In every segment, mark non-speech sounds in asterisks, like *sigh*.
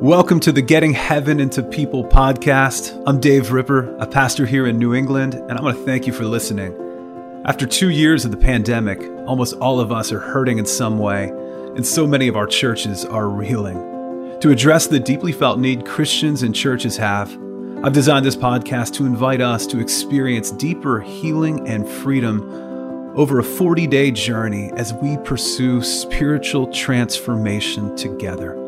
Welcome to the Getting Heaven into People podcast. I'm Dave Ripper, a pastor here in New England, and I want to thank you for listening. After two years of the pandemic, almost all of us are hurting in some way, and so many of our churches are reeling. To address the deeply felt need Christians and churches have, I've designed this podcast to invite us to experience deeper healing and freedom over a 40 day journey as we pursue spiritual transformation together.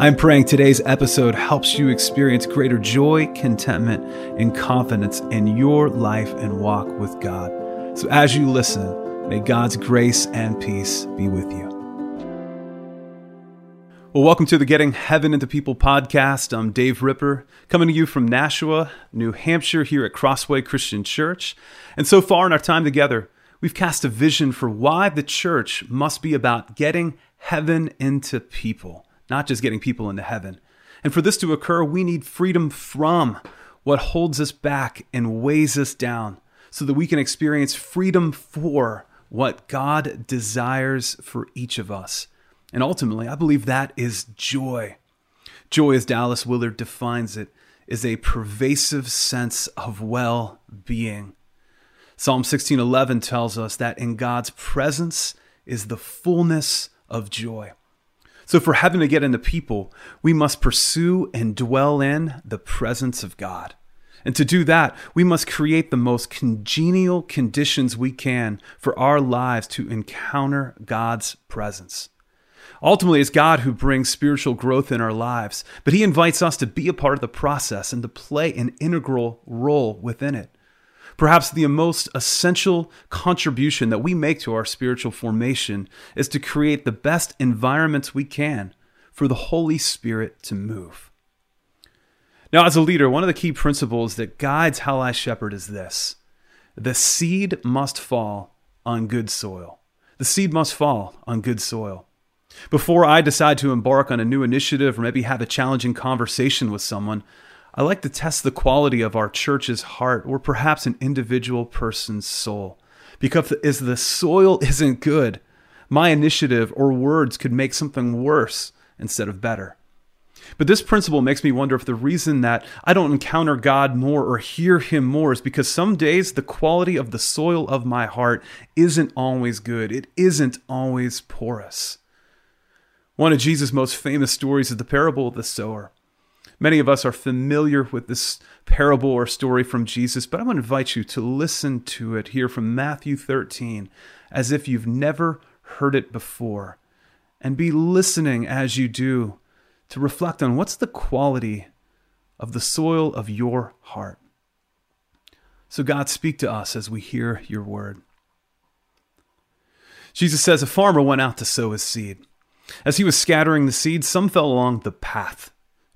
I'm praying today's episode helps you experience greater joy, contentment, and confidence in your life and walk with God. So as you listen, may God's grace and peace be with you. Well, welcome to the Getting Heaven into People podcast. I'm Dave Ripper, coming to you from Nashua, New Hampshire, here at Crossway Christian Church. And so far in our time together, we've cast a vision for why the church must be about getting heaven into people not just getting people into heaven. And for this to occur, we need freedom from what holds us back and weighs us down so that we can experience freedom for what God desires for each of us. And ultimately, I believe that is joy. Joy, as Dallas Willard defines it, is a pervasive sense of well being. Psalm 16:11 tells us that in God's presence is the fullness of joy. So, for heaven to get into people, we must pursue and dwell in the presence of God. And to do that, we must create the most congenial conditions we can for our lives to encounter God's presence. Ultimately, it's God who brings spiritual growth in our lives, but He invites us to be a part of the process and to play an integral role within it. Perhaps the most essential contribution that we make to our spiritual formation is to create the best environments we can for the Holy Spirit to move. Now, as a leader, one of the key principles that guides how I shepherd is this the seed must fall on good soil. The seed must fall on good soil. Before I decide to embark on a new initiative or maybe have a challenging conversation with someone, I like to test the quality of our church's heart or perhaps an individual person's soul. Because if the soil isn't good, my initiative or words could make something worse instead of better. But this principle makes me wonder if the reason that I don't encounter God more or hear Him more is because some days the quality of the soil of my heart isn't always good. It isn't always porous. One of Jesus' most famous stories is the parable of the sower. Many of us are familiar with this parable or story from Jesus, but I want to invite you to listen to it here from Matthew 13 as if you've never heard it before. And be listening as you do to reflect on what's the quality of the soil of your heart. So, God, speak to us as we hear your word. Jesus says, A farmer went out to sow his seed. As he was scattering the seed, some fell along the path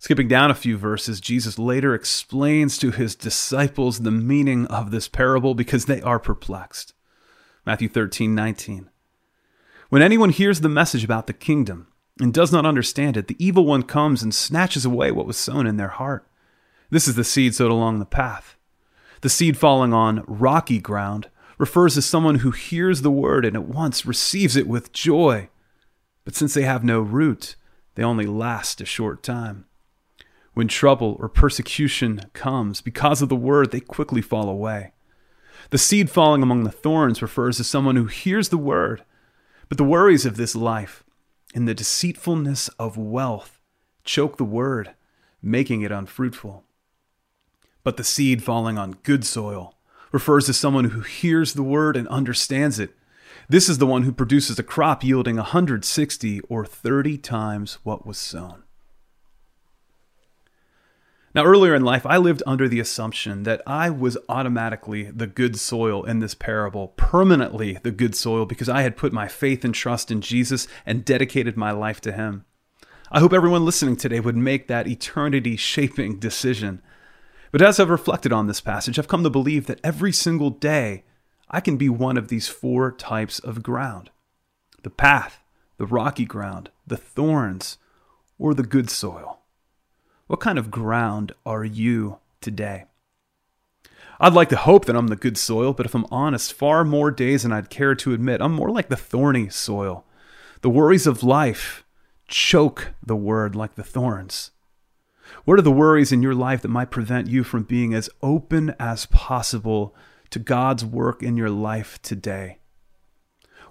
Skipping down a few verses, Jesus later explains to his disciples the meaning of this parable because they are perplexed. Matthew 13, 19. When anyone hears the message about the kingdom and does not understand it, the evil one comes and snatches away what was sown in their heart. This is the seed sowed along the path. The seed falling on rocky ground refers to someone who hears the word and at once receives it with joy. But since they have no root, they only last a short time. When trouble or persecution comes because of the word, they quickly fall away. The seed falling among the thorns refers to someone who hears the word, but the worries of this life and the deceitfulness of wealth choke the word, making it unfruitful. But the seed falling on good soil refers to someone who hears the word and understands it. This is the one who produces a crop yielding 160 or 30 times what was sown. Now, earlier in life, I lived under the assumption that I was automatically the good soil in this parable, permanently the good soil, because I had put my faith and trust in Jesus and dedicated my life to Him. I hope everyone listening today would make that eternity shaping decision. But as I've reflected on this passage, I've come to believe that every single day I can be one of these four types of ground the path, the rocky ground, the thorns, or the good soil. What kind of ground are you today? I'd like to hope that I'm the good soil, but if I'm honest, far more days than I'd care to admit, I'm more like the thorny soil. The worries of life choke the word like the thorns. What are the worries in your life that might prevent you from being as open as possible to God's work in your life today?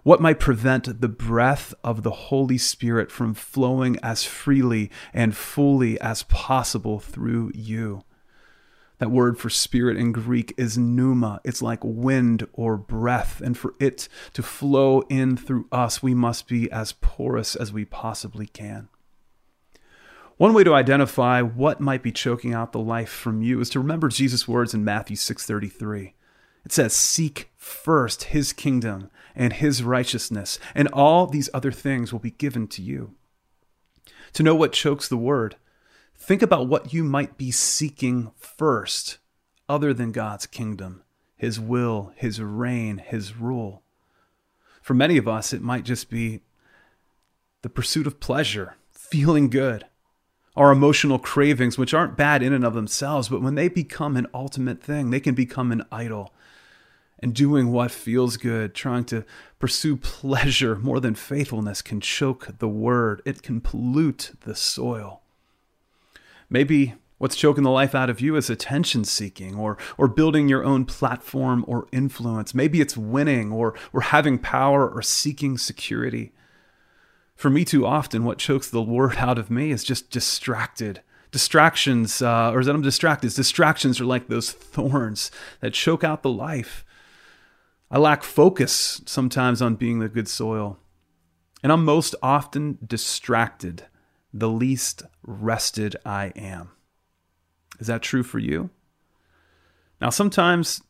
What might prevent the breath of the Holy Spirit from flowing as freely and fully as possible through you? That word for spirit in Greek is pneuma. It's like wind or breath. And for it to flow in through us, we must be as porous as we possibly can. One way to identify what might be choking out the life from you is to remember Jesus' words in Matthew 6:33. It says, "Seek first his kingdom and his righteousness, and all these other things will be given to you." To know what chokes the word, Think about what you might be seeking first, other than God's kingdom, His will, His reign, His rule. For many of us, it might just be the pursuit of pleasure, feeling good, our emotional cravings, which aren't bad in and of themselves, but when they become an ultimate thing, they can become an idol. And doing what feels good, trying to pursue pleasure more than faithfulness, can choke the word, it can pollute the soil. Maybe what's choking the life out of you is attention seeking or, or building your own platform or influence. Maybe it's winning or, or having power or seeking security. For me, too often, what chokes the word out of me is just distracted. Distractions, uh, or is that I'm distracted? Distractions are like those *laughs* thorns that choke out the life. I lack focus sometimes on being the good soil. And I'm most often distracted the least rested I am. Is that true for you? Now, sometimes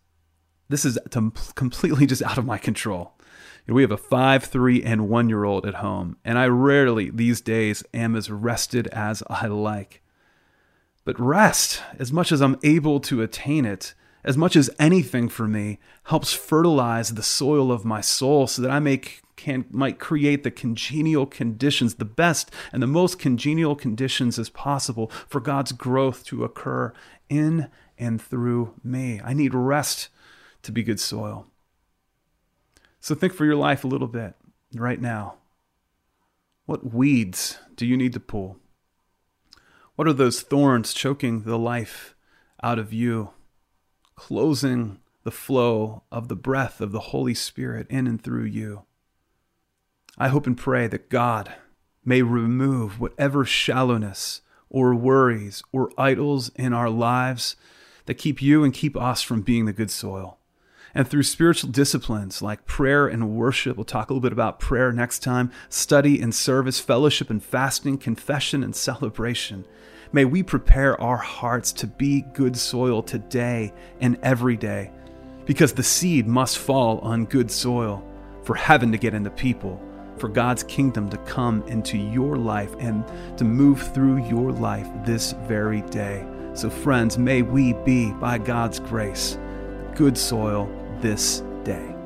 this is completely just out of my control. We have a five, three, and one year old at home, and I rarely these days am as rested as I like. But rest, as much as I'm able to attain it, as much as anything for me, helps fertilize the soil of my soul so that I make can might create the congenial conditions, the best and the most congenial conditions as possible for God's growth to occur in and through me. I need rest to be good soil. So think for your life a little bit right now. What weeds do you need to pull? What are those thorns choking the life out of you, closing the flow of the breath of the Holy Spirit in and through you? I hope and pray that God may remove whatever shallowness or worries or idols in our lives that keep you and keep us from being the good soil. And through spiritual disciplines like prayer and worship, we'll talk a little bit about prayer next time, study and service, fellowship and fasting, confession and celebration. May we prepare our hearts to be good soil today and every day, because the seed must fall on good soil for heaven to get into people for God's kingdom to come into your life and to move through your life this very day. So, friends, may we be, by God's grace, good soil this day.